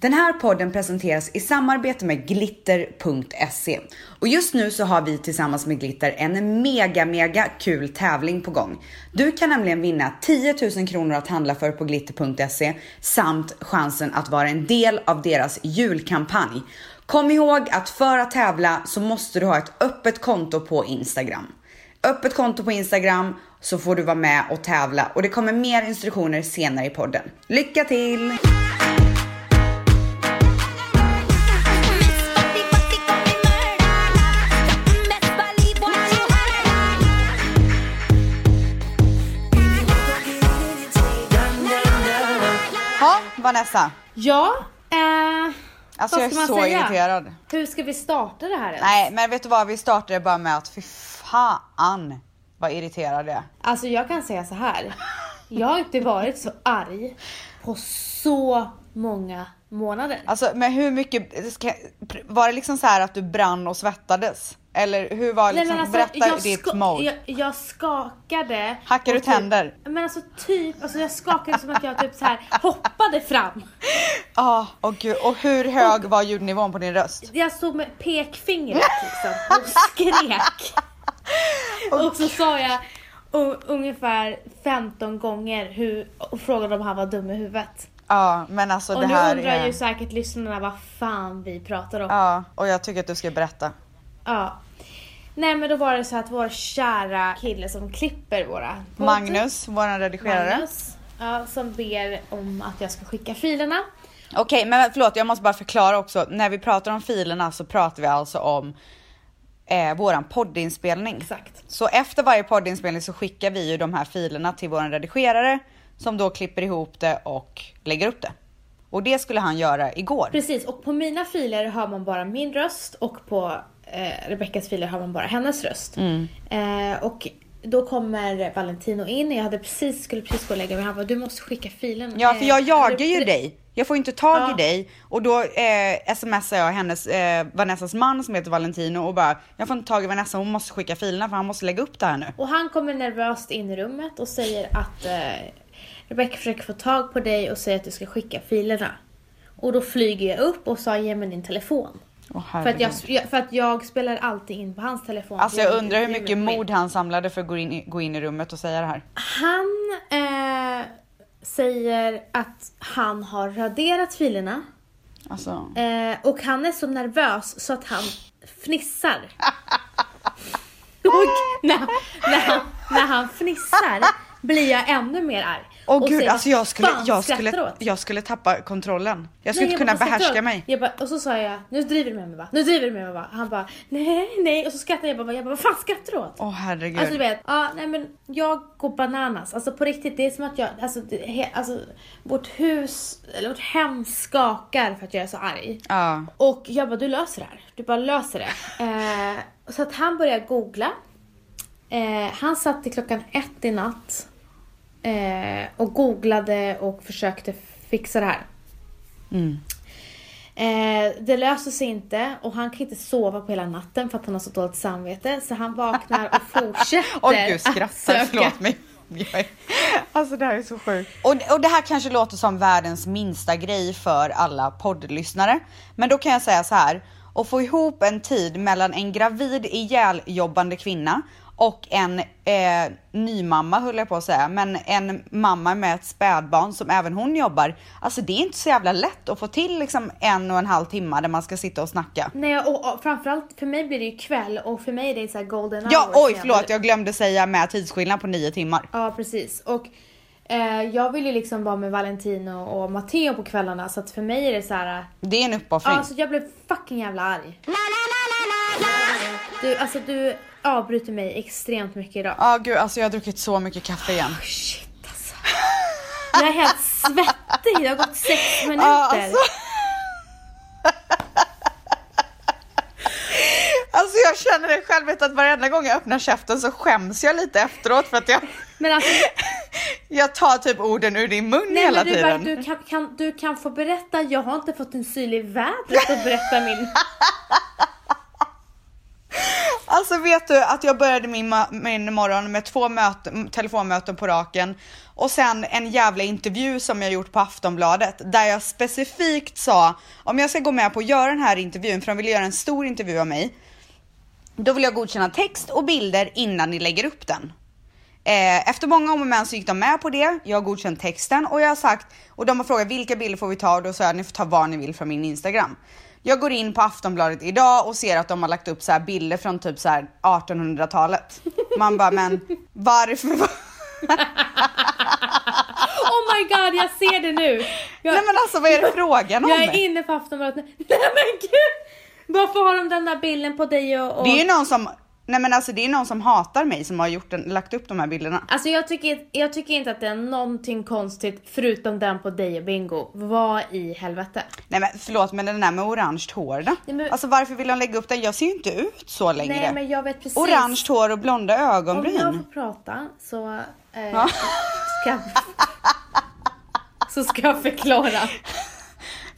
Den här podden presenteras i samarbete med glitter.se och just nu så har vi tillsammans med Glitter en mega mega kul tävling på gång. Du kan nämligen vinna 10 000 kronor att handla för på glitter.se samt chansen att vara en del av deras julkampanj. Kom ihåg att för att tävla så måste du ha ett öppet konto på Instagram. Öppet konto på Instagram så får du vara med och tävla och det kommer mer instruktioner senare i podden. Lycka till! Vanessa. Ja, eh, Alltså jag är så säga? irriterad. Hur ska vi starta det här ens? Nej, men vet du vad? Vi startade bara med att fy fan vad irriterad jag är. Alltså jag kan säga så här. Jag har inte varit så arg på så många månader. Alltså, men hur mycket, var det liksom så här att du brann och svettades? Eller hur var Nej, liksom, men alltså, berätta jag ditt mode. Jag, jag skakade. Hackar du och typ- tänder? Men alltså typ, alltså jag skakade som att jag typ så här hoppade fram. Ja, och gud. Och hur hög var ljudnivån på din röst? Jag stod med pekfingret liksom och skrek. Och så sa jag ungefär 15 gånger hur, och frågade om han var dum i huvudet. Ja, men alltså Och det nu här undrar är... ju säkert lyssnarna vad fan vi pratar om. Ja, och jag tycker att du ska berätta. Ja. Nej men då var det så att vår kära kille som klipper våra podd- Magnus, våran redigerare. Magnus ja, som ber om att jag ska skicka filerna. Okej, men förlåt, jag måste bara förklara också. När vi pratar om filerna så pratar vi alltså om eh, våran poddinspelning. Exakt. Så efter varje poddinspelning så skickar vi ju de här filerna till våran redigerare som då klipper ihop det och lägger upp det. Och det skulle han göra igår. Precis, och på mina filer har man bara min röst och på eh, Rebeckas filer har man bara hennes röst. Mm. Eh, och då kommer Valentino in och jag hade precis, skulle precis gå och lägga mig. Han bara, du måste skicka filen. Ja, för jag Eh, jagar ju dig. Jag får inte tag Ja. i dig och då eh, smsar jag hennes, eh, Vanessas man som heter Valentino och bara jag får inte tag i Vanessa, hon måste skicka filerna för han måste lägga upp det här nu. Och han kommer nervöst in i rummet och säger att eh, Rebecca försöker få tag på dig och säger att du ska skicka filerna. Och då flyger jag upp och sa ge mig din telefon. Åh, För att, jag, för att jag spelar alltid in på hans telefon. Alltså jag undrar hur mycket mod han samlade för att gå in, gå in i rummet och säga det här. Han eh, säger att han har raderat filerna. Alltså. Eh, och han är så nervös så att han fnissar. och när, när, han, när han fnissar blir jag ännu mer arg. Åh Och gud, säger, alltså jag "Vad skulle, jag skulle, åt?" jag skulle tappa kontrollen. Jag skulle Nej, inte kunna bara, "Vad skrattar du behärska åt?" mig. Jag bara, och så sa jag, nu driver du med mig va? Nu driver du med mig va? Han bara, nej, nej. Och så skrattade jag bara, jag bara vad fan skrattar du åt? Åh herregud. Alltså du vet, ja nej men jag går bananas. Alltså på riktigt, det är som att jag, alltså, det, he, alltså vårt hus, eller vårt hem skakar för att jag är så arg. Ja. Och jag bara, du löser det här. Du bara löser det. Eh, så att han började googla. Eh, han satt till klockan ett i natt eh, och googlade och försökte fixa det här. Mm. Eh, det löser sig inte och han kan inte sova på hela natten för att han har så dåligt samvete. Så han vaknar och fortsätter Åh gud, att skrattar, söka. förlåt mig. Alltså det här är så sjukt. Och, och det här kanske låter som världens minsta grej för alla poddlyssnare. Men då kan jag säga så här. Att få ihop en tid mellan en gravid ihjäljobbande kvinna och en eh, nymamma höll jag på att säga, men en mamma med ett spädbarn som även hon jobbar. Alltså det är inte så jävla lätt att få till liksom en och en halv timme där man ska sitta och snacka. Nej, och, och framförallt för mig blir det ju kväll och för mig är det så här golden Ja, hours oj förlåt, jag glömde säga med tidsskillnad på nio timmar. Ja, precis. Och eh, jag vill ju liksom vara med Valentino och Matteo på kvällarna så att för mig är det så här. Det är en uppoffring. Ja, så jag blev fucking jävla arg. Du, alltså du avbryter mig extremt mycket idag. Ja gud alltså jag har druckit så mycket kaffe igen. Shit alltså. Jag är helt svettig, det har gått sex minuter. Ja, alltså. Alltså jag känner det själv vet att varenda gång jag öppnar käften så skäms jag lite efteråt för att jag, Men alltså, jag tar typ orden ur din mun nej, hela men du, bara, tiden. du, kan, kan, du kan få berätta, jag har inte fått en syl i vädret att berätta min... Alltså vet du att jag började min, min morgon med två möten, telefonmöten på raken och sen en jävla intervju som jag gjort på Aftonbladet där jag specifikt sa om jag ska gå med på att göra den här intervjun, för de vill göra en stor intervju av mig, då vill jag godkänna text och bilder innan ni lägger upp den. Eh, efter många om och men så gick de med på det. Jag har godkänt texten och jag har sagt och de har frågat vilka bilder får vi ta och då sa jag ni får ta vad ni vill från min Instagram. Jag går in på Aftonbladet idag och ser att de har lagt upp så här bilder från typ så här 1800-talet. Man bara men varför? Oh my god, jag ser det nu! Jag, Nej men alltså vad är det frågan om? jag är inne på Aftonbladet. Nej men gud! Varför har de den där bilden på dig och... och... Det är ju någon som, nej men alltså det är någon som hatar mig som har gjort den, lagt upp de här bilderna. Alltså jag tycker, jag tycker inte att det är någonting konstigt förutom den på dig och Bingo. Vad i helvete? Nej men förlåt men den där med orange hår då? Nej, men- Alltså varför vill de lägga upp den? Jag ser ju inte ut så längre. Nej men jag vet precis. Orange hår och blonda Om ögonbryn. jag får prata så eh, Ja. ska så ska jag förklara.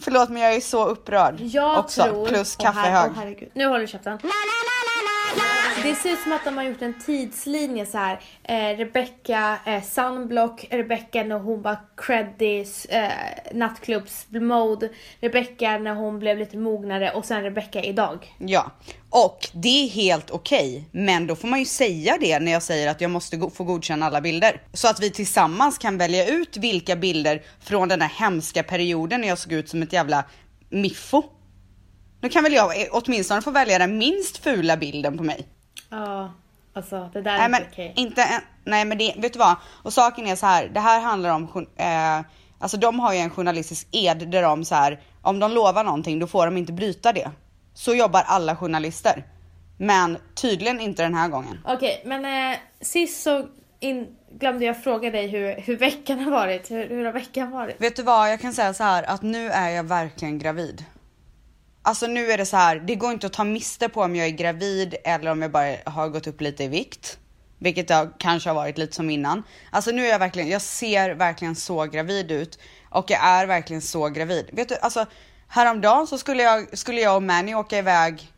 Förlåt men jag är så upprörd Jag också. tror... Plus kaffehög. herregud. Nu håller du käften. Det ser ut som att de har gjort en tidslinje så här. Eh, Rebecca eh, Sunblock, Rebecca när hon var creddy, eh, nattklubbs-mode, Rebecca när hon blev lite mognare och sen Rebecca idag. Ja, och det är helt okej, men då får man ju säga det när jag säger att jag måste go- få godkänna alla bilder. Så att vi tillsammans kan välja ut vilka bilder från den här hemska perioden när jag såg ut som ett jävla miffo. Nu kan väl jag eh, åtminstone få välja den minst fula bilden på mig. Ja, alltså det där är Nej inte okej. inte en, nej men det, vet du vad? Och saken är så här, det här handlar om, eh, alltså de har ju en journalistisk ed där de så här, om de lovar någonting då får de inte bryta det. Så jobbar alla journalister. Men tydligen inte den här gången. Okej, men eh, sist så in, glömde jag fråga dig hur, hur veckan har varit. Hur, hur har veckan varit? Vet du vad, jag kan säga så här att nu är jag verkligen gravid. Alltså nu är det så här, det går inte att ta miste på om jag är gravid eller om jag bara har gått upp lite i vikt. Vilket jag kanske har varit lite som innan. Alltså nu är jag verkligen, jag ser verkligen så gravid ut. Och jag är verkligen så gravid. Vet du, alltså häromdagen så skulle jag, skulle jag och Manny åka iväg,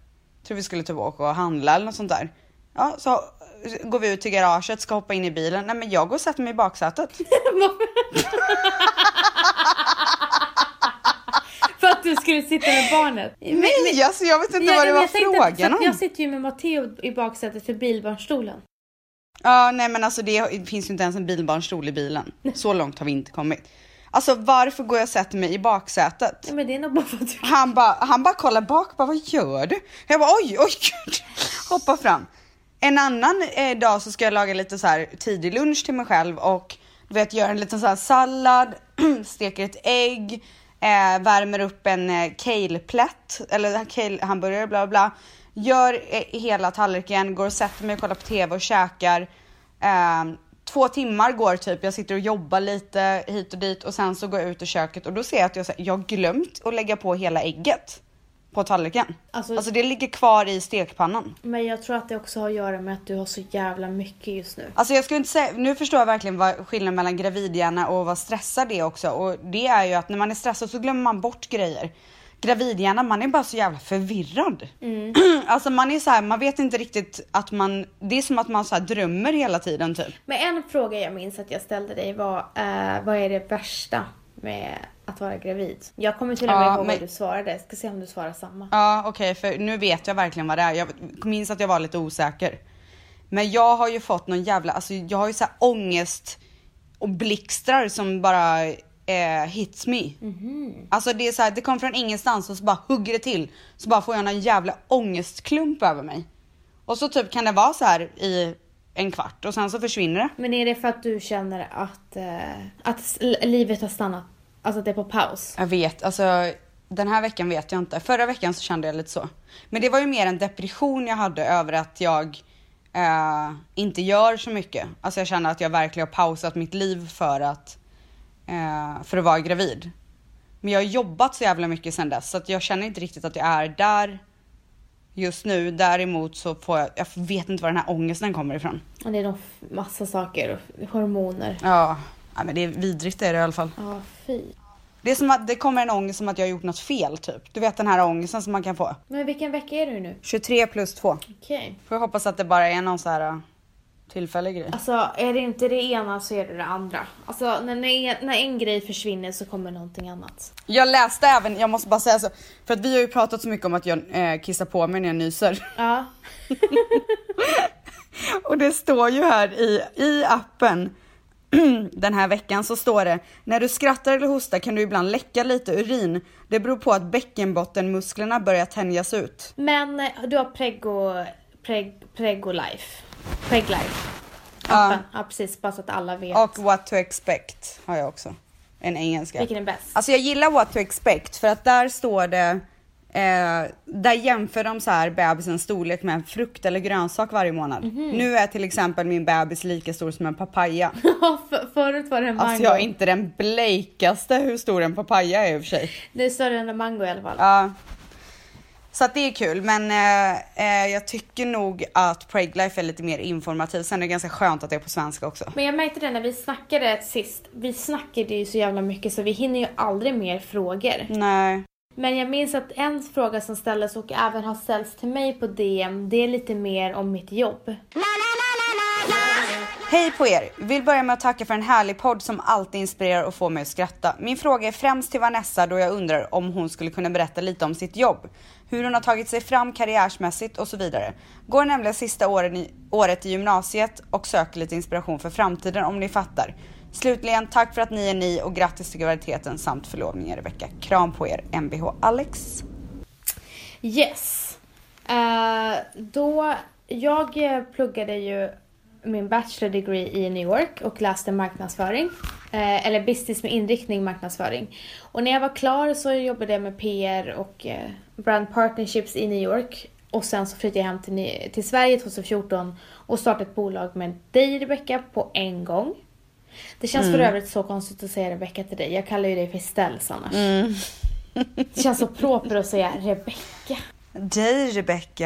tror vi skulle typ åka och handla eller något sånt där. Ja, så går vi ut till garaget, ska hoppa in i bilen. Nej men jag går och sätter mig i baksätet. För att du skulle sitta med barnet? Nej, alltså jag vet inte vad det var frågan om. Jag sitter ju med Matteo i baksätet för bilbarnstolen. Ja, nej men alltså det finns ju inte ens en bilbarnstol i bilen. Så långt har vi inte kommit. Alltså varför går jag och sätter mig i baksätet? Ja, men det är nog bara för att du... Han bara, han bara kollar bak, bara, vad gör du? Jag bara oj, oj, gud. Hoppa fram. En annan eh, dag så ska jag laga lite så här tidig lunch till mig själv och du vet göra en liten så här sallad, steker ett ägg, eh, värmer upp en eh, kale-plätt eller kale-hamburgare bla bla. Gör eh, hela tallriken, går och sätter mig och kollar på TV och käkar. Eh, två timmar går typ, jag sitter och jobbar lite hit och dit och sen så går jag ut i köket och då ser jag att jag, jag har glömt att lägga på hela ägget på tallriken. Alltså- Alltså, det ligger kvar i stekpannan. Men jag tror att det också har att göra med att du har så jävla mycket just nu. Alltså jag skulle inte säga, nu förstår jag verkligen vad skillnaden mellan gravidhjärna och vad stressad är också och det är ju att när man är stressad så glömmer man bort grejer. Gravidhjärna, man är bara så jävla förvirrad. alltså man är så här, man vet inte riktigt att man, det är som att man så drömmer hela tiden typ. Men en fråga jag minns att jag ställde dig var, eh, vad är det värsta med att vara gravid? Jag kommer till och med Ja, ihåg men- vad du svarade. Jag ska se om du svarar samma. Ja okej, för nu vet jag verkligen vad det är. Jag minns att jag var lite osäker. Men jag har ju fått någon jävla, alltså jag har ju så här ångest och blixtrar som bara eh, hits me. Alltså det är så här, det kommer från ingenstans och så bara hugger det till. Så bara får jag en jävla ångestklump över mig. Och så typ kan det vara så här i en kvart och sen så försvinner det. Men är det för att du känner att, eh, att livet har stannat? Alltså att det är på paus? Jag vet, alltså den här veckan vet jag inte. Förra veckan så kände jag lite så. Men det var ju mer en depression jag hade över att jag eh, inte gör så mycket. Alltså jag känner att jag verkligen har pausat mitt liv för att, eh, för att vara gravid. Men jag har jobbat så jävla mycket sedan dess så att jag känner inte riktigt att jag är där just nu. Däremot så får jag, jag vet inte var den här ångesten kommer ifrån. Och det är nog massa saker, hormoner. Ja, ja men det är vidrigt är det i alla fall. Ja, fy. Det är som att det kommer en ångest som att jag har gjort något fel typ. Du vet den här ångesten som man kan få. Men vilken vecka är du nu? 23 plus 2. Okej. Får jag hoppas att det bara är någon så här uh, tillfällig grej. Alltså är det inte det ena så är det det andra. Alltså när, när, när en grej försvinner så kommer någonting annat. Jag läste även, jag måste bara säga så, för att vi har ju pratat så mycket om att jag eh, kissar på mig när jag nyser. Ja. Och det står ju här i, i appen den här veckan så står det när du skrattar eller hostar kan du ibland läcka lite urin. Det beror på att bäckenbottenmusklerna börjar tänjas ut. Men eh, du har Prego, preg, Prego Life. Preg Life. Ja. Ja. precis, bara så att alla vet. Och what to expect har jag också. En engelska. Vilken är bäst? Alltså jag gillar what to expect för att där står det Eh, där jämför de så här bebisens storlek med en frukt eller grönsak varje månad. Mhm. Nu är till exempel min bebis lika stor som en papaya. För, förut var det en mango. Alltså jag är inte den blekaste hur stor en papaya är i och för sig. Det är större än en mango i alla fall. Ja. Så att det är kul, men eh, eh, jag tycker nog att Preglife är lite mer informativ. Sen är det ganska skönt att det är på svenska också. Men jag märkte det när vi snackade sist. Vi snackade ju så jävla mycket så vi hinner ju aldrig mer frågor. Nej. Men jag minns att en fråga som ställdes och även har ställts till mig på DM, det är lite mer om mitt jobb. Hej på er! Vill börja med att tacka för en härlig podd som alltid inspirerar och får mig att skratta. Min fråga är främst till Vanessa då jag undrar om hon skulle kunna berätta lite om sitt jobb. Hur hon har tagit sig fram karriärsmässigt och så vidare. Går nämligen sista året i gymnasiet och söker lite inspiration för framtiden om ni fattar. Slutligen, tack för att ni är ni och grattis till graviditeten samt förlovningen Rebecka. Kram på er, Mvh Alex. Yes. Uh, då, jag eh, pluggade ju min bachelor degree i New York och läste marknadsföring. Eh, eller business med inriktning marknadsföring. Och när jag var klar så jobbade jag med PR och eh, brand partnerships i New York. Och sen så flyttade jag hem till, till Sverige 2014 och startade ett bolag med dig Rebecca på en gång. Det känns för övrigt så konstigt att säga Rebecca till dig. Jag kallar ju dig för Ställs annars. Det känns så proper att säga Rebecca. Dig Rebecka.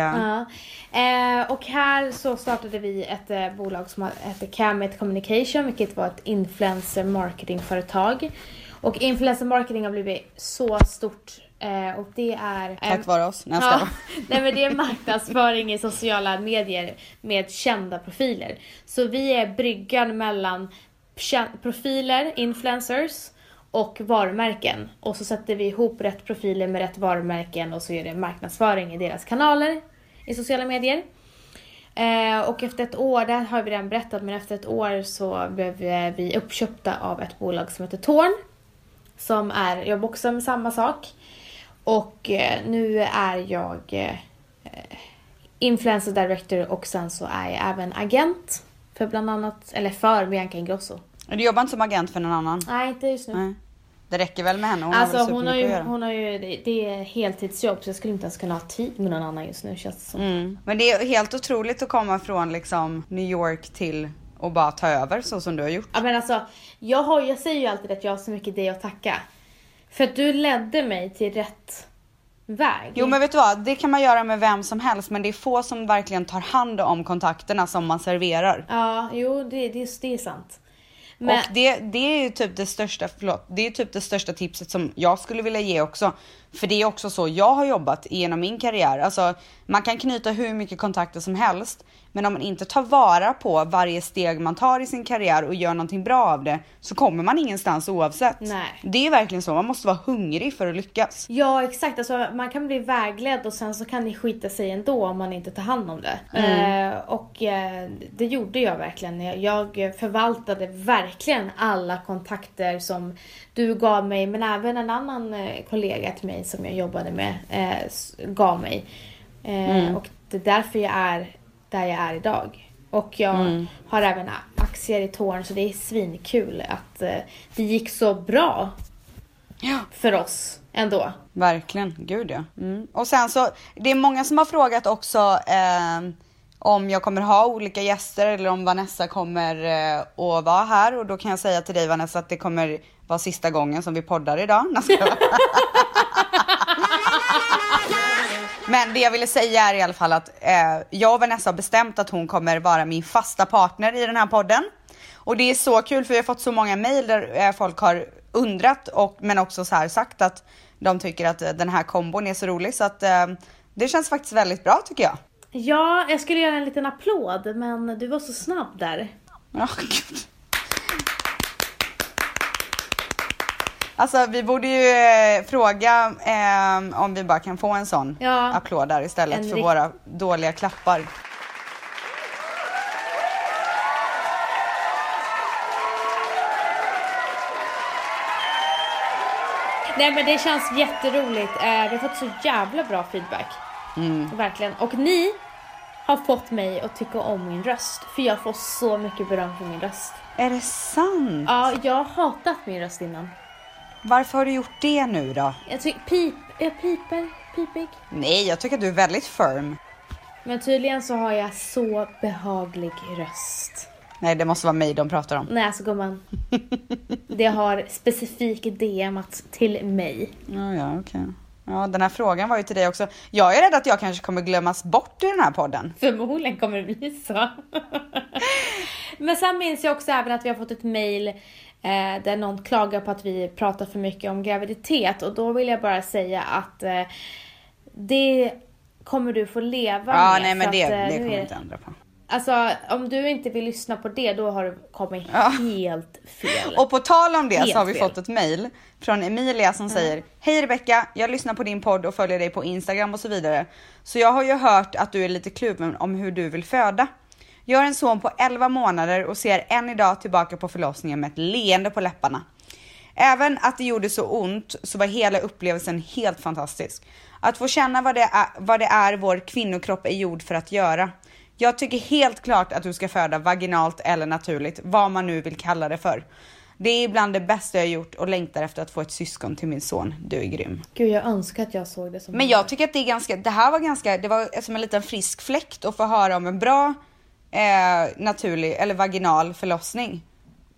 Ja. Eh, och här så startade vi ett eh, bolag som hette Camit Communication, vilket var ett influencer marketingföretag. Och influencer marketing har blivit så stort eh, och det är... eh, Tack vare oss. Nej, Ja, nej men det är marknadsföring i sociala medier med kända profiler. Så vi är bryggan mellan profiler, influencers och varumärken. Och så sätter vi ihop rätt profiler med rätt varumärken och så är det marknadsföring i deras kanaler i sociala medier. Eh, och efter ett år, det här har vi redan berättat, men efter ett år så blev eh, vi uppköpta av ett bolag som heter Torn. Som är, jobbar också med samma sak. Och eh, nu är jag eh, eh, influencer director och sen så är jag även agent. För bland annat, eller för Bianca Ingrosso. Du jobbar inte som agent för någon annan? Nej, inte just nu. Nej. Det räcker väl med henne? Hon alltså har hon har, ju, hon har ju, det, det är heltidsjobb så jag skulle inte ens kunna ha tid med någon annan just nu känns det som. Mm. Men det är helt otroligt att komma från liksom New York till och bara ta över så som du har gjort. Ja men alltså, jag, har, jag säger ju alltid att jag har så mycket dig att tacka. För att du ledde mig till rätt väg. Jo men vet du vad, det kan man göra med vem som helst men det är få som verkligen tar hand om kontakterna som man serverar. Ja, jo det, det, det är sant. Men, Och det, det är ju typ det största, förlåt, det är typ det största tipset som jag skulle vilja ge också. För det är också så jag har jobbat genom min karriär. Alltså man kan knyta hur mycket kontakter som helst. Men om man inte tar vara på varje steg man tar i sin karriär och gör någonting bra av det så kommer man ingenstans oavsett. Nej. Det är verkligen så, man måste vara hungrig för att lyckas. Ja exakt, alltså, man kan bli vägledd och sen så kan det skita sig ändå om man inte tar hand om det. Eh, och eh, det gjorde jag verkligen. Jag- Jag förvaltade verkligen alla kontakter som du gav mig men även en annan eh, kollega till mig som jag jobbade med eh, gav mig. Eh, Och det är därför jag är där jag är idag. Och jag har även aktier i Torn så det är svinkul att eh, det gick så bra Ja. för oss ändå. Verkligen, gud ja. Mm. Och sen så, det är många som har frågat också eh, om jag kommer ha olika gäster eller om Vanessa kommer eh, att vara här och då kan jag säga till dig Vanessa att det kommer vara sista gången som vi poddar idag. Men det jag ville säga är i alla fall att eh, jag och Vanessa har bestämt att hon kommer vara min fasta partner i den här podden. Och det är så kul för vi har fått så många mejl där eh, folk har undrat och men också så här sagt att de tycker att eh, den här kombon är så rolig så att eh, det känns faktiskt väldigt bra tycker jag. Ja, jag skulle göra en liten applåd men du var så snabb där. Ja, gud. Alltså vi borde ju eh, fråga eh, om vi bara kan få en sån Ja. applåd där istället för rikt- våra dåliga klappar. Nej men det känns jätteroligt. Eh, vi har fått så jävla bra feedback. Verkligen. Och ni har fått mig att tycka om min röst. För jag får så mycket beröm för min röst. Är det sant? Ja, jag har hatat min röst innan. Varför har du gjort det nu då? Jag tycker pip, jag piper, pipig. Nej, jag tycker att du är väldigt firm. Men tydligen så har jag så behaglig röst. Nej, det måste vara mig de pratar om. Nej alltså gumman. Det har specifikt DMat till mig. Ja, ja, okej. Ja, den här frågan var ju till dig också. Jag är rädd att jag kanske kommer glömmas bort i den här podden. Förmodligen kommer det bli så. Men sen minns jag också även att vi har fått ett mail eh, där någon klagar på att vi pratar för mycket om graviditet och då vill jag bara säga att eh, det kommer du få leva Ja, med. nej, men det, att, eh, det kommer jag inte ändra på. Alltså om du inte vill lyssna på det då har du kommit Ja. helt fel. Och på tal om det Helt så har vi fel. fått ett mail från Emilia som säger Hej Rebecka, jag lyssnar på din podd och följer dig på Instagram och så vidare. Så jag har ju hört att du är lite kluven om hur du vill föda. Jag har en son på 11 månader och ser än idag tillbaka på förlossningen med ett leende på läpparna. Även att det gjorde så ont så var hela upplevelsen helt fantastisk. Att få känna vad det är, vad det är vår kvinnokropp är gjord för att göra. Jag tycker helt klart att du ska föda vaginalt eller naturligt, vad man nu vill kalla det för. Det är ibland det bästa jag gjort och längtar efter att få ett syskon till min son. Du är grym. Gud jag önskar att jag såg det som Men jag tycker att det är ganska, det här var ganska, det var som en liten frisk fläkt att få höra om en bra eh, naturlig eller vaginal förlossning.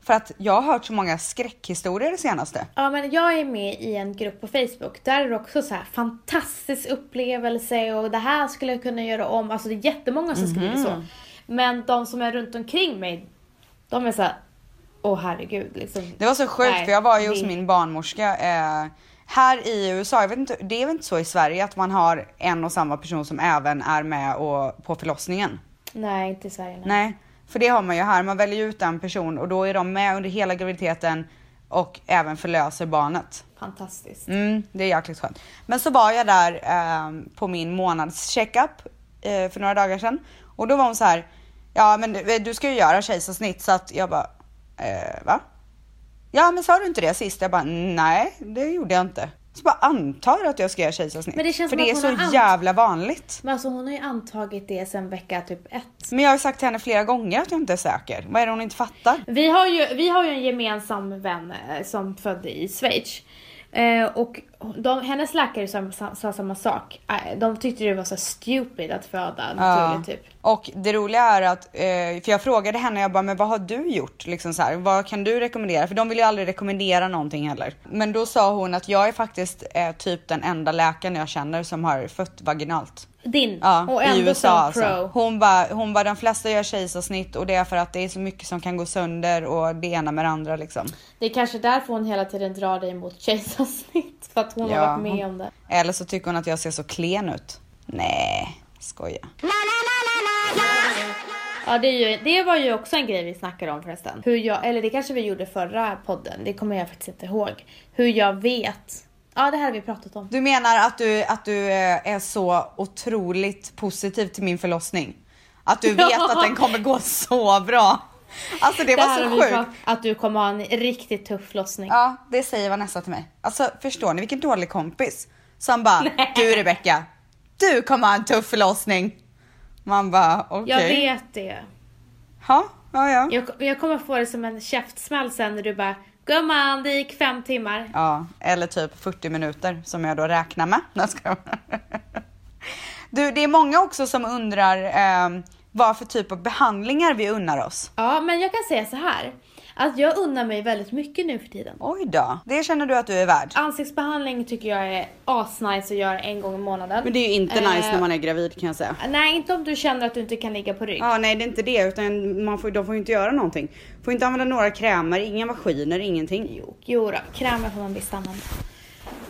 För att jag har hört så många skräckhistorier det senaste. Ja men jag är med i en grupp på Facebook. Där är det också så här fantastisk upplevelse och det här skulle jag kunna göra om. Alltså det är jättemånga som skriver Mhm. så. Men de som är runt omkring mig, de är så här, åh herregud liksom. Det var så sjukt Nej, för jag var ju hos min barnmorska eh, här i USA, jag vet inte, det är väl inte så i Sverige att man har en och samma person som även är med och, på förlossningen? Nej inte i Sverige nej. Nej, för det har man ju här. Man väljer ut en person och då är de med under hela graviditeten och även förlöser barnet. Fantastiskt. Mm, det är jäkligt skönt. Men så var jag där eh, på min månads checkup eh, för några dagar sedan och då var hon så här. Ja, men du, du ska ju göra kejsarsnitt så att jag bara. Eh, va? Ja, men sa du inte det sist? Jag bara nej, det gjorde jag inte. Så bara antar att jag ska göra kejsarsnitt. Men det känns för det är så jävla vanligt. Men alltså hon har ju antagit det sen vecka typ ett. Men jag har ju sagt till henne flera gånger att jag inte är säker. Vad är det hon inte fattar? Vi har ju, vi har ju en gemensam vän eh, som födde i Schweiz. Eh, och de, hennes läkare sa, sa, sa samma sak. Eh, de tyckte det var så stupid att föda naturligt typ. Och det roliga är att, eh, för jag frågade henne, jag bara, men vad har du gjort? Liksom så här, vad kan du rekommendera? För de vill ju aldrig rekommendera någonting heller. Men då sa hon att jag är faktiskt eh, typ den enda läkaren jag känner som har fött vaginalt. Din. Ja, och i ändå USA som alltså. pro. Hon bara, hon bara, de flesta gör kejsarsnitt och det är för att det är så mycket som kan gå sönder och det ena med det andra liksom. Det är kanske därför hon hela tiden drar dig mot kejsarsnitt. För att hon Ja, har varit med om det. Eller så tycker hon att jag ser så klen ut. Nej, skoja. Ja, det, är ju, det var ju också en grej vi snackade om förresten. Hur jag, eller det kanske vi gjorde förra podden, det kommer jag faktiskt inte ihåg. Hur jag vet. Ja, det här har vi pratat om. Du menar att du, att du eh, är så otroligt positiv till min förlossning? Att du vet Ja. att den kommer gå så bra? Alltså det, Det var så sjukt. pratat- Att du kommer ha en riktigt tuff förlossning. Ja, det säger Vanessa till mig. Alltså förstår ni vilken dålig kompis? Som bara, du Rebecka, du kommer ha en tuff förlossning. Man bara, okej. Jag vet det. Ja, ja, ja. Jag, jag kommer få det som en käftsmäll sen när du bara Gumman, det gick fem timmar. Ja, eller typ 40 minuter som jag då räknar med. Nej. Du, det är många också som undrar eh, vad för typ av behandlingar vi unnar oss. Ja, men jag kan säga så här. Att jag unnar mig väldigt mycket nu för tiden. Oj då, det känner du att du är värd. Ansiktsbehandling tycker jag är asnice att göra en gång i månaden. Men det är ju inte Eh, nice när man är gravid kan jag säga. Nej, inte om du känner att du inte kan ligga på rygg. Ja, nej det är inte det utan man får, de får ju inte göra någonting. Får inte använda några krämer, inga maskiner, ingenting. Jo, jo då, krämer får man visst använda.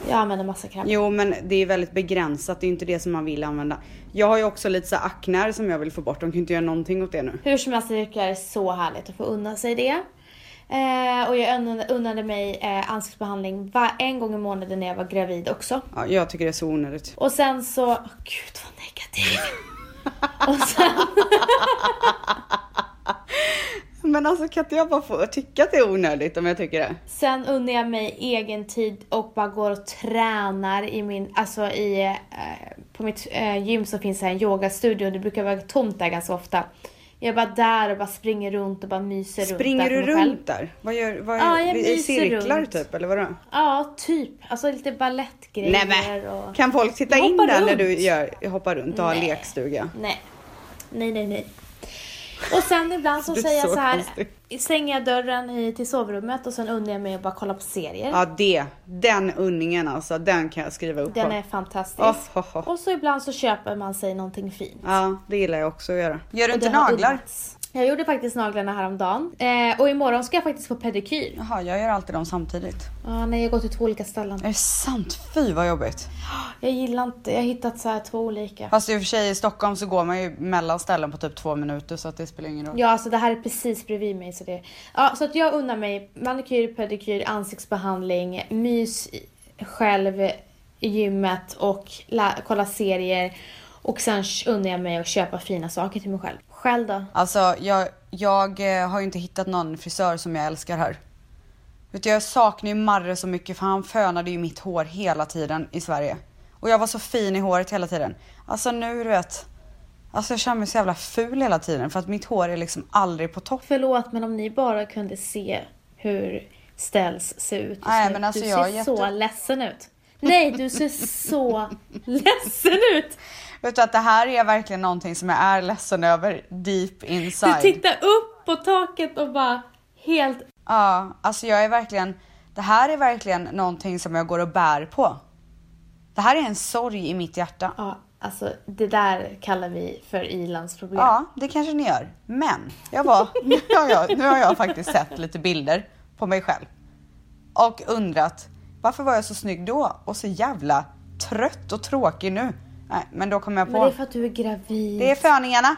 Jag använder massa krämer. Jo men det är väldigt begränsat, det är inte det som man vill använda. Jag har ju också lite så här aknar som jag vill få bort, de kan inte göra någonting åt det nu. Hur som helst tycker jag det är så härligt att få unna sig det. Eh, och jag unnade, mig eh, ansiktsbehandling var, en gång i månaden när jag var gravid också. Ja, jag tycker det är så onödigt. Och sen så, åh gud vad negativ. och sen, Men alltså kan inte jag bara få tycka att det är onödigt om jag tycker det? sen unnar jag mig egen tid och bara går och tränar i min, alltså i, eh, på mitt eh, gym så finns det en yogastudio det brukar vara tomt där ganska ofta. Jag är bara där och bara springer runt och bara myser Springer runt du för mig runt där? Vad gör, vad Ja, jag i myser cirklar runt. typ eller vadå? Ja, typ. Alltså lite ballettgrejer Nej och... kan folk titta in där när runt. du gör, hoppar runt och har lekstuga? Nej. Nej, nej, nej. Och sen ibland så är säger jag så så här, konstig. stänger jag dörren i, till sovrummet och sen unnar jag mig att bara kolla på serier. Ja det, den unningen alltså, den kan jag skriva upp Den på. är fantastisk. Oh, oh, oh. Och så ibland så köper man sig någonting fint. Ja, det gillar jag också att göra. Gör du Och inte naglar? unnats. Jag gjorde faktiskt naglarna häromdagen. Eh, och imorgon ska jag faktiskt få pedikyr. Jaha, jag gör alltid dem samtidigt. Ja, nej, jag går till två olika ställen. Är det sant? Fy vad jobbigt. Jag gillar inte, jag har hittat så här två olika. Fast i och för sig i Stockholm så går man ju mellan ställen på typ två minuter så att det spelar ingen roll. Ja, alltså det här är precis bredvid mig. Så, det... ja, så att jag unnar mig manikyr, pedikyr, ansiktsbehandling, mys själv i gymmet och kolla serier. Och sen unnar jag mig att köpa fina saker till mig själv. Själv då? Alltså jag, jag eh, har ju inte hittat någon frisör som jag älskar här. Vet du, jag saknar ju Marre så mycket för han fönade ju mitt hår hela tiden i Sverige. Och jag var så fin i håret hela tiden. Alltså nu du vet. Alltså jag känner mig så jävla ful hela tiden för att mitt hår är liksom aldrig på topp. Förlåt, men om ni bara kunde se hur Ställs ser ut Nej, men alltså du jag ser är så jätte- ledsen ut. Nej, du ser så ledsen ut. Du att det här är verkligen någonting som jag är ledsen över deep Du inside. tittar upp på taket och bara helt Ja, alltså jag är verkligen, det här är verkligen någonting som jag går och bär på. Det här är en sorg i mitt hjärta. Ja, alltså det där kallar vi för ilandsproblem. Ja, det kanske ni gör. Men jag var, nu, har jag, nu har jag faktiskt sett lite bilder på mig själv. Och undrat, varför var jag så snygg då och så jävla trött och tråkig nu? Nej, men då kom jag Men det är på. för att du är gravid. Det är föningarna.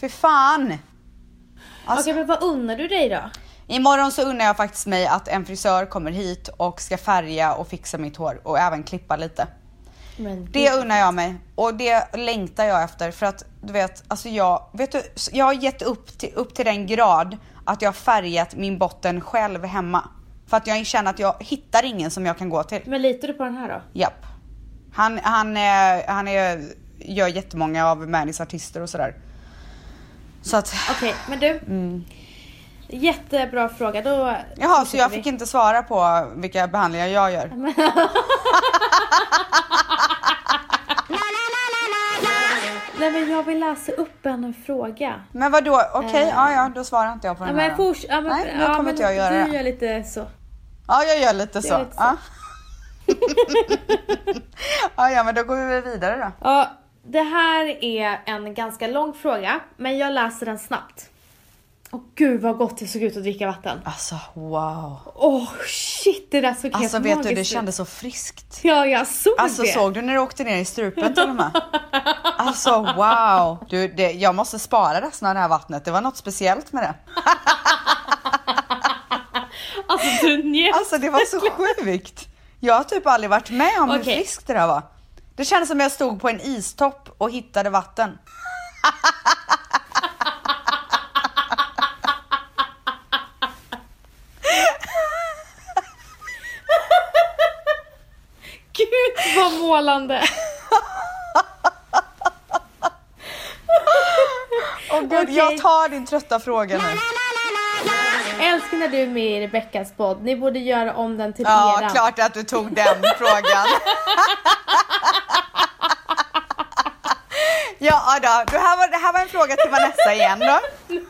För fan! Alltså, Okej, men vad unnar du dig då? Imorgon så unnar jag faktiskt mig att en frisör kommer hit och ska färga och fixa mitt hår och även klippa lite. Men Det unnar jag mig och det längtar jag efter för att du vet, alltså jag, vet du, jag har gett upp till, upp till den grad att jag har färgat min botten själv hemma. För att jag känner att jag hittar ingen som jag kan gå till. Men litar du på den här då? Japp. Han, han, är, han är, gör jättemånga av Mannys artister och sådär. Så att, Okej, men du. Jättebra fråga. Då jaha så jag vi. fick inte svara på vilka behandlingar jag gör. Nej men jag vill läsa upp en fråga. Men vad då? okej, Eh. ja ja, då svarar inte jag på Ja, den men här. fors- ja, men, Nej, nu ja, kommer men inte jag göra Du det. gör lite så. Ja, jag gör lite så. lite så. Ja. ja, ja, men då går vi vidare då. Ja, det här är en ganska lång fråga, men jag läser den snabbt. Åh gud vad gott det såg ut att dricka vatten. Alltså wow. Åh shit, det där såg Alltså helt vet du, magiskt det ut. kändes så friskt. Ja, jag såg Alltså det. såg du när du åkte ner i strupen till och med? Alltså wow. Du, det, jag måste spara resten av det här vattnet. Det var något speciellt med det. Alltså du njöt. Alltså det var så sjukt. Jag har typ aldrig varit med om hur Okej. friskt det där var. Det kändes som jag stod på en istopp och hittade vatten. Gud vad målande. Åh gud, Okej. jag tar din trötta fråga nu. Älskar när du är med i Rebeckas podd. Ni borde göra om den till Ja, eran. klart att du tog den frågan. Ja då, det här, var, det här var en fråga till Vanessa igen då.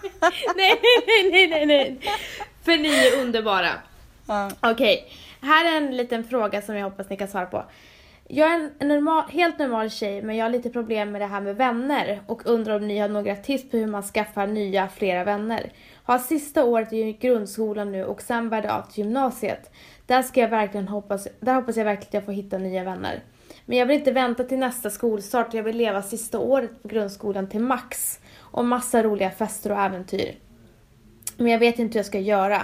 nej, nej, nej, nej, nej. För ni är underbara. Ja. Okej, här är en liten fråga som jag hoppas ni kan svara på. Jag är en- normal, helt normal tjej men jag har lite problem med det här med vänner och undrar om ni har några tips på hur man skaffar nya, flera vänner. Har sista året i grundskolan nu och sen bär det av till gymnasiet. Där ska jag verkligen hoppas, där hoppas jag verkligen att jag får hitta nya vänner. Men jag vill inte vänta till nästa skolstart, jag vill leva sista året på grundskolan till max. Och massa roliga fester och äventyr. Men jag vet inte hur jag ska göra.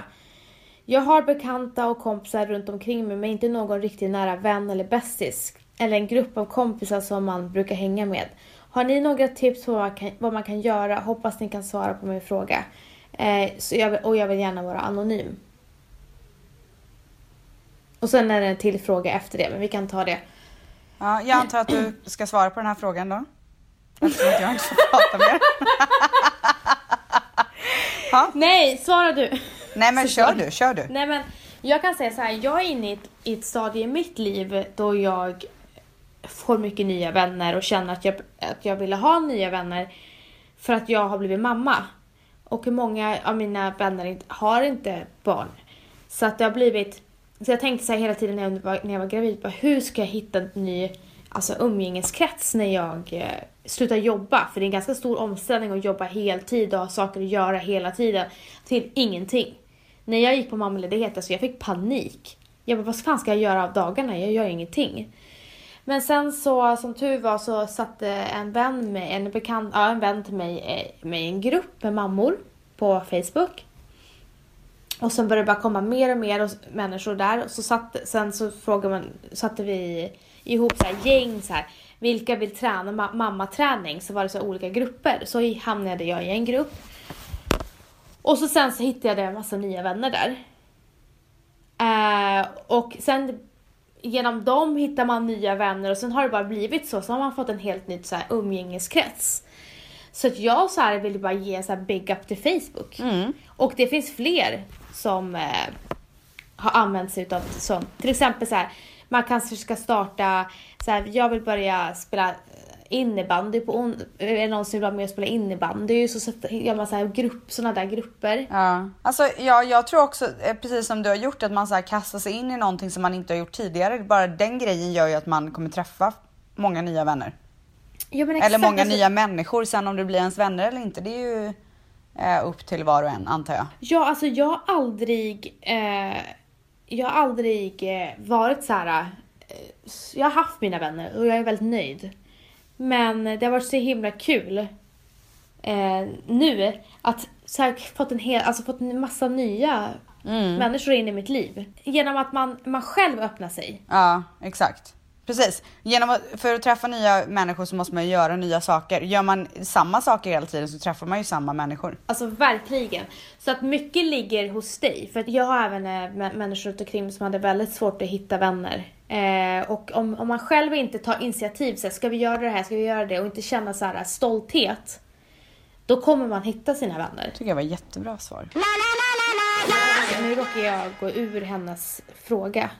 Jag har bekanta och kompisar runt omkring mig men inte någon riktigt nära vän eller bästis. Eller en grupp av kompisar som man brukar hänga med. Har ni några tips på vad man kan, vad man kan göra? Hoppas ni kan svara på min fråga. Eh, så jag, och jag vill gärna vara anonym. Och sen är det en till fråga efter det, men vi kan ta det. Ja, jag antar att du ska svara på den här frågan då. Eftersom jag inte får prata mer. Nej, svara du! Nej men Så kör sorry. du, kör du. Nej men jag kan säga så här, jag är inne i ett, i ett stadie i mitt liv då jag får mycket nya vänner och känner att jag, att jag ville ha nya vänner för att jag har blivit mamma. Och många av mina vänner har inte barn. Så att det har blivit, så jag tänkte så här hela tiden när jag var, när jag var gravid, bara, hur ska jag hitta en ny alltså, umgängeskrets när jag eh, slutar jobba? För det är en ganska stor omställning att jobba heltid och ha saker att göra hela tiden till ingenting. När jag gick på mammaledighet, alltså jag fick panik. Jag bara, vad fan ska jag göra av dagarna? Jag gör ingenting. Men sen så, som tur var, så satte en vän med, en bekant, ja en vän till mig eh, med i en grupp med mammor på Facebook. Och sen började det bara komma mer och mer människor där. Och så satt, sen så frågade man, satte vi ihop så här gäng så här. Vilka vill träna ma- mammaträning? Så var det så olika grupper. Så hamnade jag i en grupp. Och så sen så hittade jag en massa nya vänner där. Eh, och sen genom dem hittar man nya vänner och sen har det bara blivit så. Så har man fått en helt ny så här, umgängeskrets. Så att jag så här vill bara ge så här big up till Facebook. Och det finns fler som eh, har använt sig utav sånt. Till exempel så här, man kanske ska starta, så här, jag vill börja spela innebandy på on- är någon som vill vara med och spela innebandy så gör man så här grupp, såna där grupper. Ja. Alltså, ja, jag tror också, eh, precis som du har gjort, att man så här kastar sig in i någonting som man inte har gjort tidigare. Bara den grejen gör ju att man kommer träffa många nya vänner. Ja, men Eller exakt, många alltså- nya människor. Sen om det blir ens vänner eller inte, det är ju eh, upp till var och en antar jag. Ja, alltså jag har aldrig, eh, jag har aldrig eh, varit så här. Eh, jag har haft mina vänner och jag är väldigt nöjd. Men det har varit så himla kul eh, nu att så här, fått en hel, alltså fått en massa nya människor in i mitt liv. Genom att man, man själv öppnar sig. Ja, exakt. Precis. Genom att, för att träffa nya människor så måste man ju göra nya saker. Gör man samma saker hela tiden så träffar man ju samma människor. Alltså verkligen. Så att mycket ligger hos dig. För jag har även eh, mä- människor runt omkring som hade väldigt svårt att hitta vänner. Eh, och om, om man själv inte tar initiativ, så här, ska vi göra det här, ska vi göra det och inte känna så här stolthet. Då kommer man hitta sina vänner. tycker jag var jättebra svar. Nu råkar jag gå ur hennes fråga.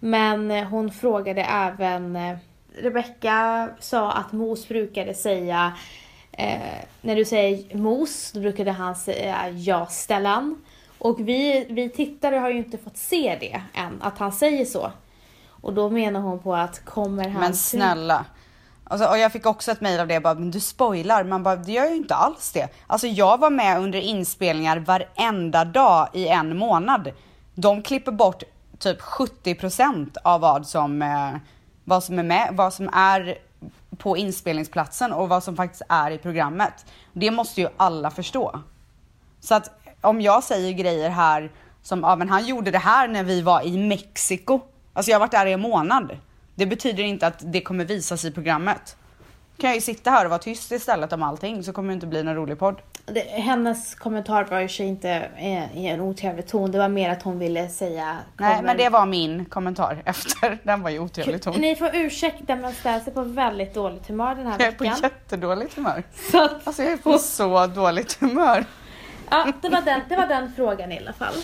Men eh, hon frågade även, eh, Rebecca sa att Mos brukade säga, eh, när du säger Mos, då brukade han säga ja Stellan. Och vi, vi tittare har ju inte fått se det än, att han säger så. Och då menar hon på att kommer han... Men snälla. Alltså, och jag fick också ett mejl av det bara, men du spoilar. Man bara, det gör ju inte alls det. Alltså jag var med under inspelningar varenda dag i en månad. De klipper bort typ 70% av vad som, eh, vad som är med, vad som är på inspelningsplatsen och vad som faktiskt är i programmet. Det måste ju alla förstå. Så att om jag säger grejer här som, ja men han gjorde det här när vi var i Mexiko. Alltså jag har varit där i en månad. Det betyder inte att det kommer visas i programmet. Kan jag ju sitta här och vara tyst istället om allting så kommer det inte bli någon rolig podd. Det, hennes kommentar var ju sig inte eh, i en otrevlig ton, det var mer att hon ville säga... Nej kommer- men det var min kommentar efter. Den var ju otrevlig ton. Ni får ursäkta men ställer sig på väldigt dåligt humör den här Jag är på veckan. jättedåligt humör. Så att, Alltså jag är på så dåligt humör. ja, det var, den, det var den frågan i alla fall.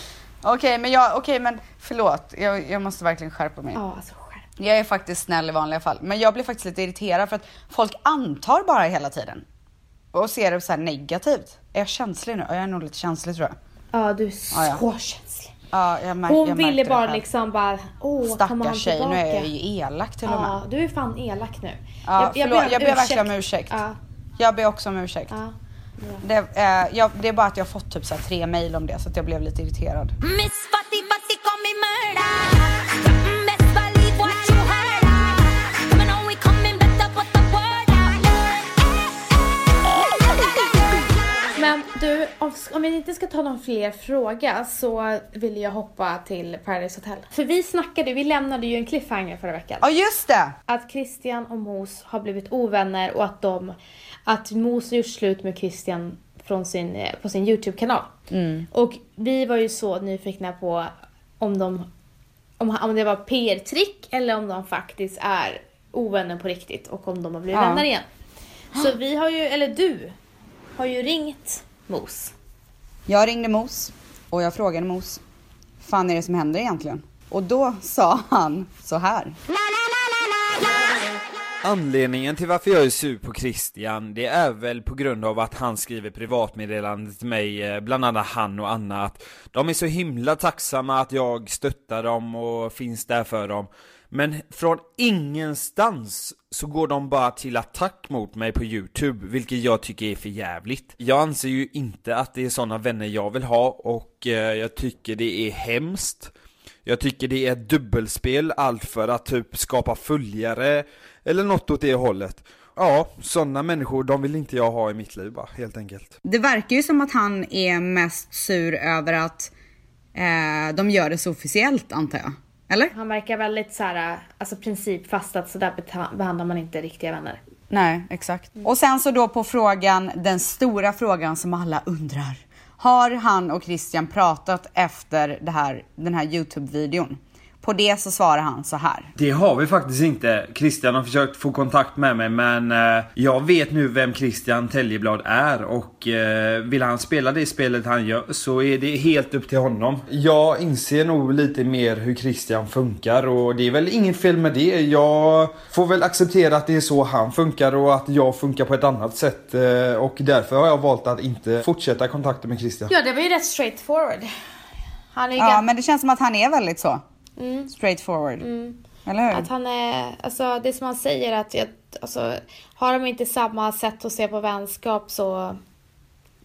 Okej men jag, okej men förlåt. Jag, jag måste verkligen skärpa mig. Ja, alltså. Jag är faktiskt snäll i vanliga fall, men jag blir faktiskt lite irriterad för att folk antar bara hela tiden. Och ser det så här negativt. Är jag känslig nu? Ja, Jag är nog lite känslig tror jag. Ja, du är så Ja, ja. känslig. Ja, jag mär, Hon jag ville bara liksom bara, åh, Stackars tjej, tillbaka? nu är jag ju elak till och med. Ja, du är fan elak nu. Ja, jag, förlåt, jag ber verkligen om ursäkt. Ja, Jag ber också om ursäkt. ja. Det, eh, jag, det är bara att jag har fått typ så här tre mail om det så att jag blev lite irriterad. Miss Fatty Fatty du, om, vi inte ska ta någon fler fråga så vill jag hoppa till Paradise Hotel. För vi snackade, vi lämnade ju en cliffhanger förra veckan. Ja just det! Att Christian och Mos har blivit ovänner och att de, att Mos gjort slut med Christian från sin, eh, på sin YouTube-kanal. Och vi var ju så nyfikna på om de, om, om det var PR-trick eller om de faktiskt är ovänner på riktigt och om de har blivit Ja. vänner igen. Så vi har ju, eller du, har ju ringt Mos. Jag ringde Mos och jag frågade Mos, fan är det som händer egentligen? Och då sa han så här. Anledningen till varför jag är sur på Christian, det är väl på grund av att han skriver privatmeddelande till mig, eh, bland annat han och Anna, att de är så himla tacksamma att jag stöttar dem och finns där för dem. Men från ingenstans så går de bara till attack mot mig på Youtube, vilket jag tycker är för jävligt. Jag anser ju inte att det är sådana vänner jag vill ha och eh, jag tycker det är hemskt. Jag tycker det är ett dubbelspel, allt för att typ skapa följare eller något åt det hållet. Ja, sådana människor, de vill inte jag ha i mitt liv bara, helt enkelt. Det verkar ju som att han är mest sur över att eh, de gör det så officiellt antar jag. Eller? Han verkar väldigt så här, alltså principfast att sådär behandlar man inte riktiga vänner. Nej, exakt. Och sen så då på frågan, den stora frågan som alla undrar. Har han och Christian pratat efter det här, den här Youtube-videon? På det så svarar han så här. Det har vi faktiskt inte. Christian har försökt få kontakt med mig men eh, jag vet nu vem Christian Täljeblad är och eh, vill han spela det spelet han gör så är det helt upp till honom. Jag inser nog lite mer hur Christian funkar och det är väl inget fel med det. Jag får väl acceptera att det är så han funkar och att jag funkar på ett annat sätt eh, och därför har jag valt att inte fortsätta kontakten med Christian. Ja, det var ju rätt straight forward. Han är ju Ja, men det känns som att han är väldigt så. Straight forward. Eller hur? Att han är, alltså det som han säger att jag, alltså, har de inte samma sätt att se på vänskap så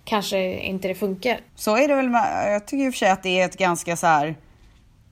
kanske inte det funkar. Så är det väl med, jag tycker i och för sig att det är ett ganska så här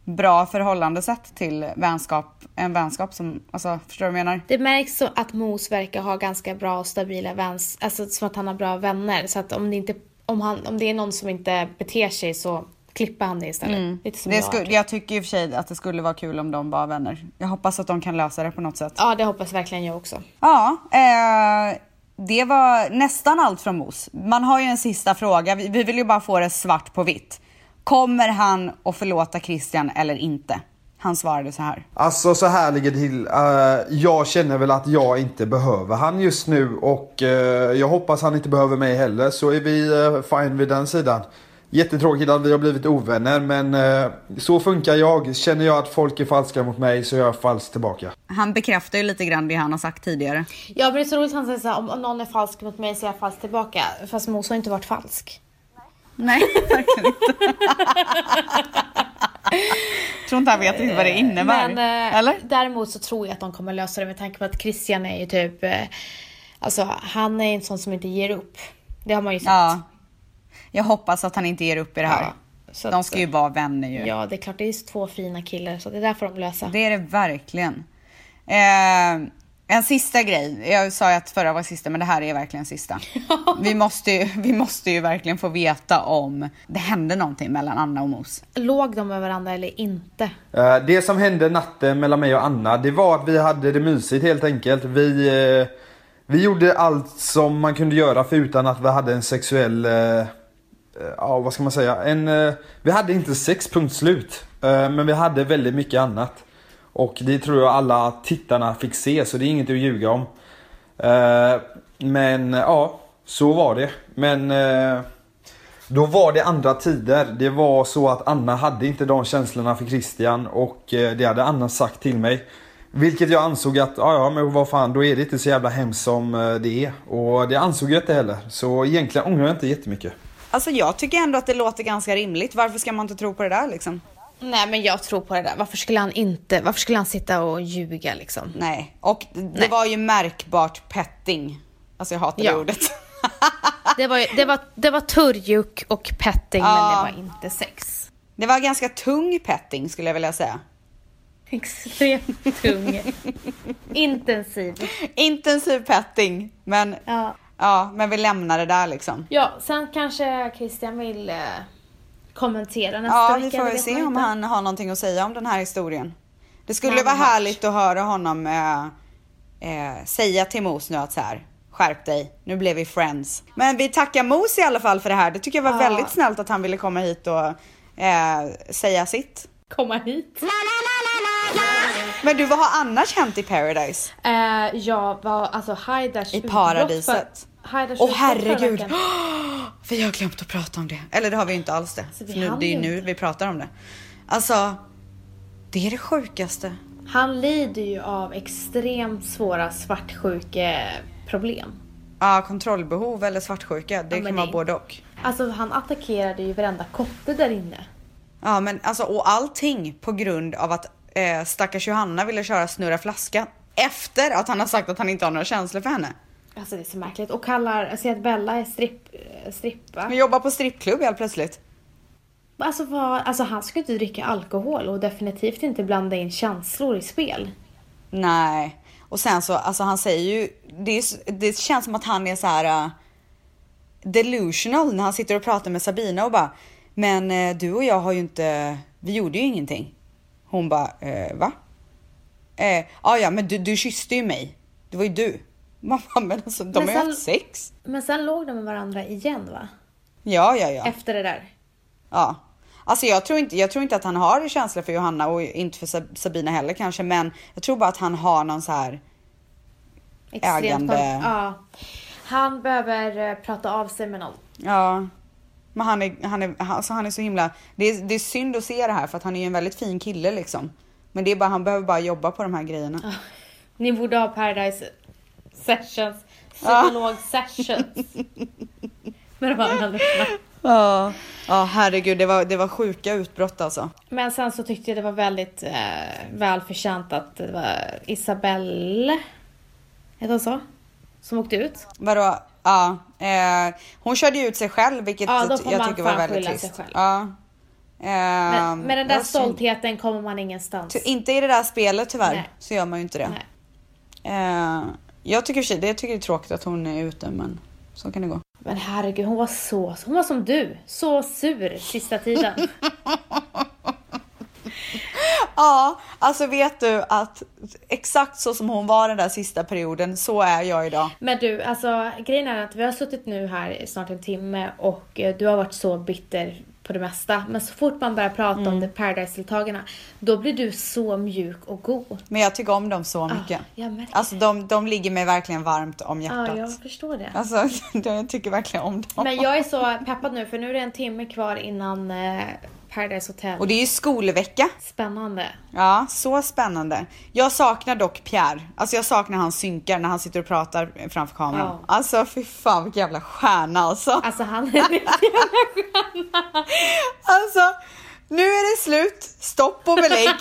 bra förhållandesätt till vänskap. En vänskap som, alltså förstår du vad jag menar? Det märks så att Mos verkar ha ganska bra och stabila väns, alltså som att han har bra vänner. Så att om det inte, om han, om det är någon som inte beter sig så klipper han det istället. Lite som Det jag. skulle, jag tycker i och för sig att det skulle vara kul om de var vänner. Jag hoppas att de kan lösa det på något sätt. Ja, det hoppas verkligen jag också. Ja, eh, det var nästan allt från Mos. Man har ju en sista fråga. Vi, vi vill ju bara få det svart på vitt. Kommer han att förlåta Christian eller inte? Han svarade så här. Alltså så här ligger det till. Eh, jag känner väl att jag inte behöver han just nu och eh, jag hoppas han inte behöver mig heller. Så är vi uh, fine vid den sidan. Jättetråkigt att vi har blivit ovänner men eh, så funkar jag. Känner jag att folk är falska mot mig så är jag falsk tillbaka. Han bekräftar ju lite grann det han har sagt tidigare. Ja, men det är så roligt att han säger så här, om, någon är falsk mot mig så är jag falsk tillbaka. Fast Mos har inte varit falsk. Nej, verkligen inte. Tror inte han vet vad det innebär. Men eh, Eller? däremot så tror jag att de kommer lösa det med tanke på att Christian är ju typ, eh, alltså han är en sån som inte ger upp. Det har man ju sett. Ja. Jag hoppas att han inte ger upp i det här. Ja, så de ska ju vara vänner ju. Ja, det är klart, det är två fina killar så det där får de lösa. Det är det verkligen. Eh, en sista grej. Jag sa ju att förra var sista, men det här är verkligen sista. vi, måste ju, vi måste ju verkligen få veta om det hände någonting mellan Anna och Mos. Låg de med varandra eller inte? Eh, Det som hände natten mellan mig och Anna, det var att vi hade det mysigt helt enkelt. Vi, eh, vi gjorde allt som man kunde göra för utan att vi hade en sexuell, eh, Eh, ja vad ska man säga, en, eh, vi hade inte sex punkt slut. Eh, men vi hade väldigt mycket annat. Och det tror jag alla tittarna fick se, så det är inget att ljuga om. Men ja, så var det. Men då var det andra tider. Det var så att Anna hade inte de känslorna för Christian och det hade Anna sagt till mig. Vilket jag ansåg att, ja ja men vad fan, då är det inte så jävla hemskt som det är. Och det ansåg jag inte heller. Så egentligen ångrar jag inte jättemycket. Alltså jag tycker ändå att det låter ganska rimligt. Varför ska man inte tro på det där liksom? Nej men jag tror på det där. Varför skulle han inte, varför skulle han sitta och ljuga liksom? Nej, och det Nej. var ju märkbart petting. Alltså jag hatar Ja. det ordet. Det var, det var, det var turrjuck och petting men Ja. det var inte sex. Det var ganska tung petting skulle jag vilja säga. Extremt tung. Intensiv. Intensiv petting, men Ja. Ja, men vi lämnar det där liksom. ja, sen kanske Christian vill eh, kommentera nästa Ja, vecka. vi får se om inte. han har någonting att säga om den här historien. Det skulle Ja, vara härligt att höra honom eh, eh, säga till Mos nu att så här, skärp dig, nu blev vi friends. Men vi tackar Mos i alla fall för det här. Det tycker jag var Ja. väldigt snällt att han ville komma hit och eh, säga sitt. Komma hit. Men du, vad har annars hänt i Paradise? Eh, jag var alltså Haidars I paradiset. Åh förra herregud! Vi har glömt att prata om det. Eller det har vi inte alls det. För nu, det är ju nu vi pratar om det. Alltså, det är det sjukaste. Han lider ju av extremt svåra svartsjukeproblem. Ja, kontrollbehov eller svartsjuka. Det Ja, kan vara både och. Alltså han attackerade ju varenda kotte där inne. Ja, men alltså och allting på grund av att eh, stackars Johanna ville köra snurra flaska efter att han har sagt att han inte har några känslor för henne. Alltså det är så märkligt. Och kallar, säger att Bella är stripp, eh, strippa. Han jobbar på strippklubb helt plötsligt. Alltså, vad, alltså han ska inte dricka alkohol och definitivt inte blanda in känslor i spel. Nej, och sen så alltså han säger ju det, är, det känns som att han är så här uh, delusional när han sitter och pratar med Sabina och bara men eh, du och jag har ju inte, vi gjorde ju ingenting. Hon bara eh, va? Eh, ja ja men du, du kysste ju mig. Det var ju du. Bara, men alltså de Men har ju haft sex. Men sen låg de med varandra igen va? Ja ja ja. Efter det där. Ja. Alltså jag tror, inte, jag tror inte att han har känslor för Johanna och inte för Sab- Sabina heller kanske men jag tror bara att han har någon så här Extremt Ägande. Ja. Han behöver eh, prata av sig med någon. Ja. Men han är, han är, alltså han är så himla, det är, det är synd att se det här för att han är ju en väldigt fin kille liksom. Men det är bara, han behöver bara jobba på de här grejerna. Ni borde ha Paradise sessions. Psykolog sessions. Med de här människorna. Ja. Ja herregud det var, det var sjuka utbrott alltså. Men sen så tyckte jag det var väldigt eh, välförtjänt att det var Isabelle, heter hon så? Som åkte ut. Vadå? Ja. Eh, hon körde ju ut sig själv vilket Ja, jag tycker var väldigt trist. Ja. Eh, Men med den där var synd. stoltheten kommer man ingenstans. Ty- Inte i det där spelet tyvärr Nej. så gör man ju inte det. Eh, jag tycker det tycker det är tråkigt att hon är ute men så kan det gå. Men herregud, hon var så, hon var som du. Så sur sista tiden. Ja, alltså vet du att exakt så som hon var den där sista perioden, så är jag idag. Men du, alltså grejen är att vi har suttit nu här i snart en timme och eh, du har varit så bitter på det mesta. Men så fort man börjar prata Mm. om the Paradise-deltagarna, då blir du så mjuk och god. Men jag tycker om dem så mycket. jag märker Alltså de, de ligger mig verkligen varmt om hjärtat. Ja, jag förstår det. Alltså jag tycker verkligen om dem. Men jag är så peppad nu för nu är det en timme kvar innan eh, Paradise Hotel. Och det är ju skolvecka. Spännande. Ja, så spännande. Jag saknar dock Pierre. Alltså jag saknar hans synkar när han sitter och pratar framför kameran. Ja. Alltså fy fan vilken jävla stjärna alltså. Alltså han är riktigt jävla stjärna. Alltså, nu är det slut. Stopp och belägg.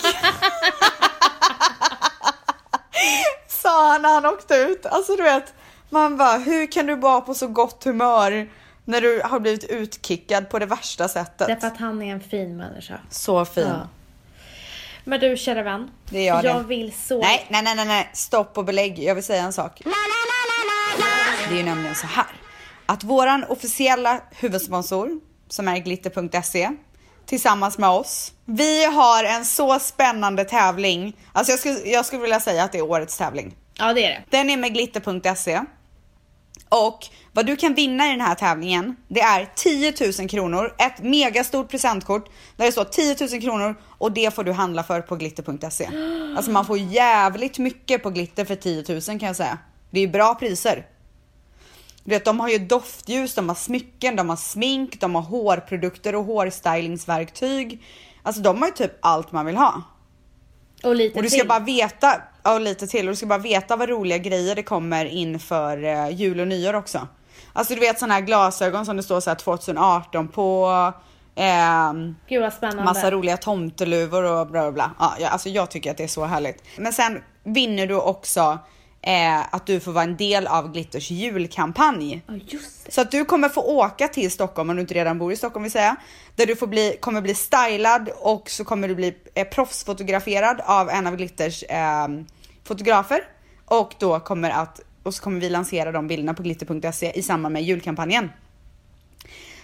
Sa han när han åkte ut. Alltså du vet, man bara, hur kan du vara på så gott humör när du har blivit utkickad på det värsta sättet? Därför att han är en fin människa. Så fin. Ja. Men du kära vän. Det gör det. jag vill så... Nej, nej, nej, nej, nej, stopp och belägg. Jag vill säga en sak. Det är ju nämligen så här att våran officiella huvudsponsor som är glitter.se tillsammans med oss. Vi har en så spännande tävling. Alltså jag skulle, jag skulle vilja säga att det är årets tävling. Ja det är det. Den är med glitter.se. Och vad du kan vinna i den här tävlingen, det är 10 000 kronor, ett megastort presentkort där det står 10 000 kronor och det får du handla för på glitter.se. Alltså man får jävligt mycket på glitter för 10 000 kan jag säga. Det är ju bra priser. Du vet, de har ju doftljus, de har smycken, de har smink, de har hårprodukter och hårstylingsverktyg. Alltså de har ju typ allt man vill ha. Och lite Och du ska till. bara veta, ja lite till, och du ska bara veta vad roliga grejer det kommer inför eh, jul och nyår också. Alltså du vet såna här glasögon som det står så här 2018 på. ehm, Gud vad spännande. Massa roliga tomteluvor och bla bla bla. Ja, jag- alltså jag tycker att det är så härligt. Men sen vinner du också eh, att du får vara en del av Glitters julkampanj. Ja just det. Så att du kommer få åka till Stockholm om du inte redan bor i Stockholm vill säga. Där du får bli, kommer bli stylad och så kommer du bli eh, proffsfotograferad av en av Glitters eh, fotografer. Och då kommer att, och så kommer vi lansera de bilderna på glitter.se i samband med julkampanjen.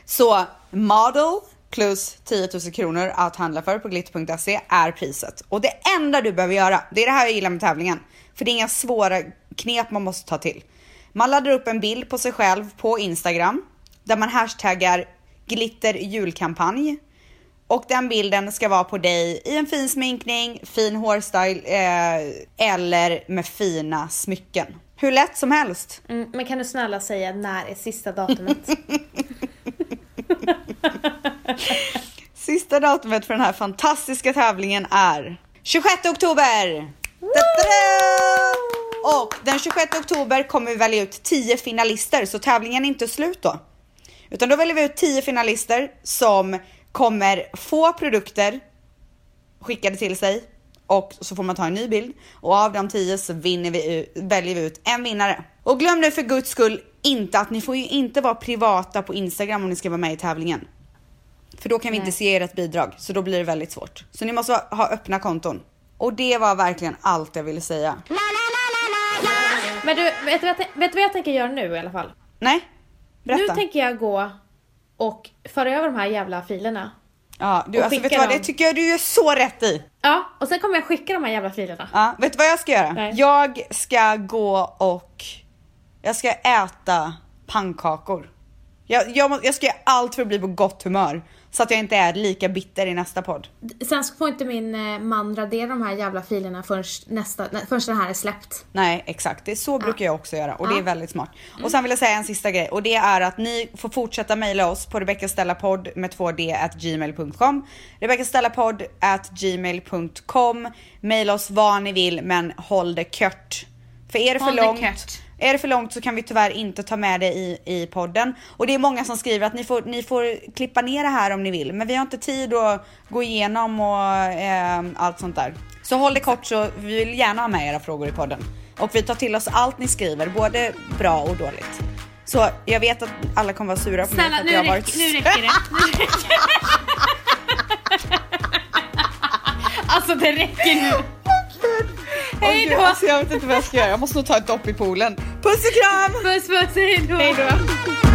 Så model plus 10 000 kronor att handla för på glitter.se är priset. Och det enda du behöver göra, det är det här jag gillar med tävlingen. För det är inga svåra knep man måste ta till. Man laddar upp en bild på sig själv på Instagram där man hashtaggar glitter julkampanj. Och den bilden ska vara på dig i en fin sminkning, fin hårstyle eh, eller med fina smycken. Hur lätt som helst. Mm, men kan du snälla säga när är sista datumet? Sista datumet för den här fantastiska tävlingen är 26 oktober! Och den 26 oktober kommer vi välja ut 10 finalister, så tävlingen är inte slut då. Utan då väljer vi ut 10 finalister som kommer få produkter skickade till sig och så får man ta en ny bild och av de 10 så vinner vi ut, väljer vi ut en vinnare. Och glöm nu för guds skull inte att ni får ju inte vara privata på Instagram om ni ska vara med i tävlingen. För då kan vi inte se ert bidrag, så då blir det väldigt svårt. Så ni måste ha öppna konton. Och det var verkligen allt jag ville säga. Men du, vet du, vad jag, vet du vad jag tänker göra nu i alla fall? Nej? Berätta. Nu tänker jag gå och föra över de här jävla filerna. ja, du, alltså, vet du vad, det tycker jag du gör så rätt i. Ja, och sen kommer jag skicka de här jävla filerna. Ja, vet du vad jag ska göra? Nej. Jag ska gå och jag ska äta pannkakor. Jag, jag, jag ska göra allt för att bli på gott humör så att jag inte är lika bitter i nästa podd. Sen får inte min eh, man radera de här jävla filerna förrän, nästa, nej, förrän den här är släppt. Nej exakt, det så brukar jag också göra och det är Ja. väldigt smart. Och sen vill jag säga en sista grej och det är att ni får fortsätta mejla oss på rebeckastellapodd med 2d at gmail.com rebeckastellapodd at gmail.com Mejla oss vad ni vill men håll det kört. För är det för Håll långt. Är det för långt så kan vi tyvärr inte ta med det i, i podden. Och det är många som skriver att ni får, ni får klippa ner det här om ni vill. Men vi har inte tid att gå igenom och eh, allt sånt där. Så håll det kort så vi vill gärna ha med era frågor i podden. Och vi tar till oss allt ni skriver, både bra och dåligt. Så jag vet att alla kommer vara sura på mig Snälla, för att jag har varit... nu räcker det. Nu räcker det. alltså det räcker nu. Hej då! Alltså, jag vet inte vad jag ska göra, jag måste nog ta ett dopp i poolen. Puss och kram! Puss puss! Hej då!